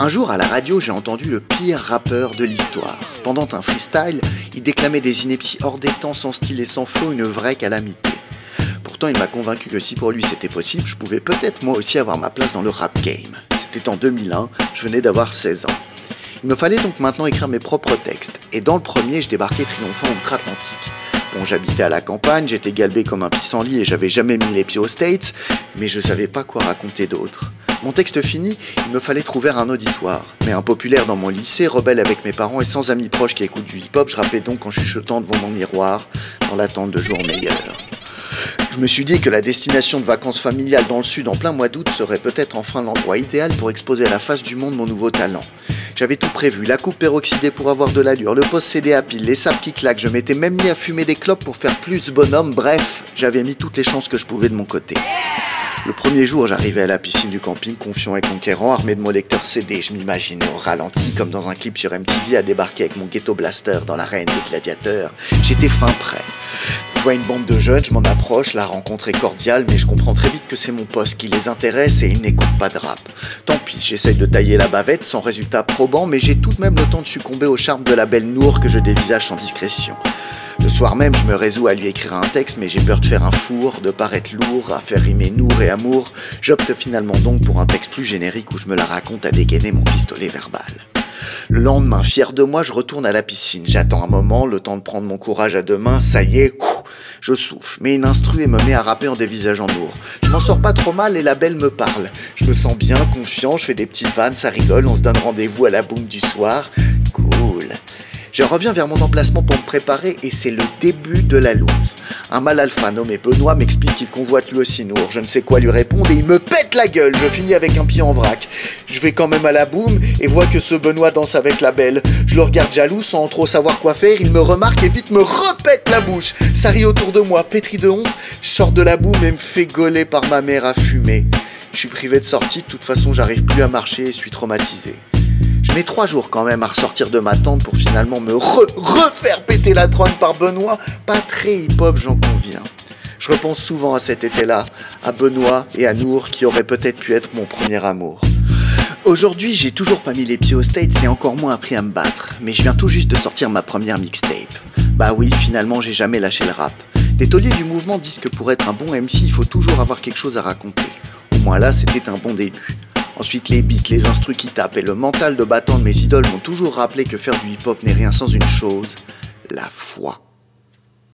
Un jour à la radio, j'ai entendu le pire rappeur de l'histoire. Pendant un freestyle, il déclamait des inepties hors des temps, sans style et sans flow, une vraie calamité. Pourtant, il m'a convaincu que si pour lui c'était possible, je pouvais peut-être moi aussi avoir ma place dans le rap game. C'était en 2001, je venais d'avoir 16 ans. Il me fallait donc maintenant écrire mes propres textes, et dans le premier, je débarquais triomphant outre-Atlantique. Bon, j'habitais à la campagne, j'étais galbé comme un pissenlit et j'avais jamais mis les pieds aux States, mais je savais pas quoi raconter d'autre. Mon texte fini, il me fallait trouver un auditoire. Mais impopulaire dans mon lycée, rebelle avec mes parents et sans amis proches qui écoutent du hip-hop, je rappelais donc en chuchotant devant mon miroir, dans l'attente de jours meilleurs. Je me suis dit que la destination de vacances familiales dans le sud en plein mois d'août serait peut-être enfin l'endroit idéal pour exposer à la face du monde mon nouveau talent. J'avais tout prévu, la coupe peroxydée pour avoir de l'allure, le post CD à pile, les sapes qui claquent, je m'étais même mis à fumer des clopes pour faire plus bonhomme, bref, j'avais mis toutes les chances que je pouvais de mon côté. Le premier jour, j'arrivais à la piscine du camping, confiant et conquérant, armé de mon lecteur CD. Je m'imaginais au ralenti, comme dans un clip sur MTV, à débarquer avec mon ghetto blaster dans l'arène des gladiateurs. J'étais fin prêt. Je vois une bande de jeunes, je m'en approche, la rencontre est cordiale, mais je comprends très vite que c'est mon poste qui les intéresse et ils n'écoutent pas de rap. Tant pis, j'essaye de tailler la bavette sans résultat probant, mais j'ai tout de même le temps de succomber au charme de la belle Nour que je dévisage sans discrétion. Le soir même, je me résous à lui écrire un texte, mais j'ai peur de faire un four, de paraître lourd, à faire rimer Nour et amour. J'opte finalement donc pour un texte plus générique où je me la raconte à dégainer mon pistolet verbal. Le lendemain, fier de moi, je retourne à la piscine. J'attends un moment, le temps de prendre mon courage à deux mains, ça y est, je souffle, mets une instru et me mets à rapper en dévisageant Nour. Je m'en sors pas trop mal et la belle me parle. Je me sens bien, confiant, je fais des petites vannes, ça rigole, on se donne rendez-vous à la boum du soir. Cool. Je reviens vers mon emplacement pour me préparer et c'est le début de la loose. Un mal alpha nommé Benoît m'explique qu'il convoite lui aussi. Je ne sais quoi lui répondre et il me pète la gueule. Je finis avec un pied en vrac. Je vais quand même à la boum et vois que ce Benoît danse avec la belle. Je le regarde jaloux sans trop savoir quoi faire. Il me remarque et vite me repète la bouche. Ça rit autour de moi, pétri de honte. Je sors de la boum et me fais gauler par ma mère à fumer. Je suis privé de sortie, de toute façon j'arrive plus à marcher et suis traumatisé. Je mets trois jours quand même à ressortir de ma tente pour finalement me refaire péter la trône par Benoît. Pas très hip-hop, j'en conviens. Je repense souvent à cet été-là, à Benoît et à Nour qui auraient peut-être pu être mon premier amour. Aujourd'hui, j'ai toujours pas mis les pieds au States et encore moins appris à me battre, mais je viens tout juste de sortir ma première mixtape. Bah oui, finalement, j'ai jamais lâché le rap. Les tauliers du mouvement disent que pour être un bon MC, il faut toujours avoir quelque chose à raconter. Au moins là, c'était un bon début. Ensuite, les beats, les instrus qui tapent et le mental de battant de mes idoles m'ont toujours rappelé que faire du hip-hop n'est rien sans une chose, la foi.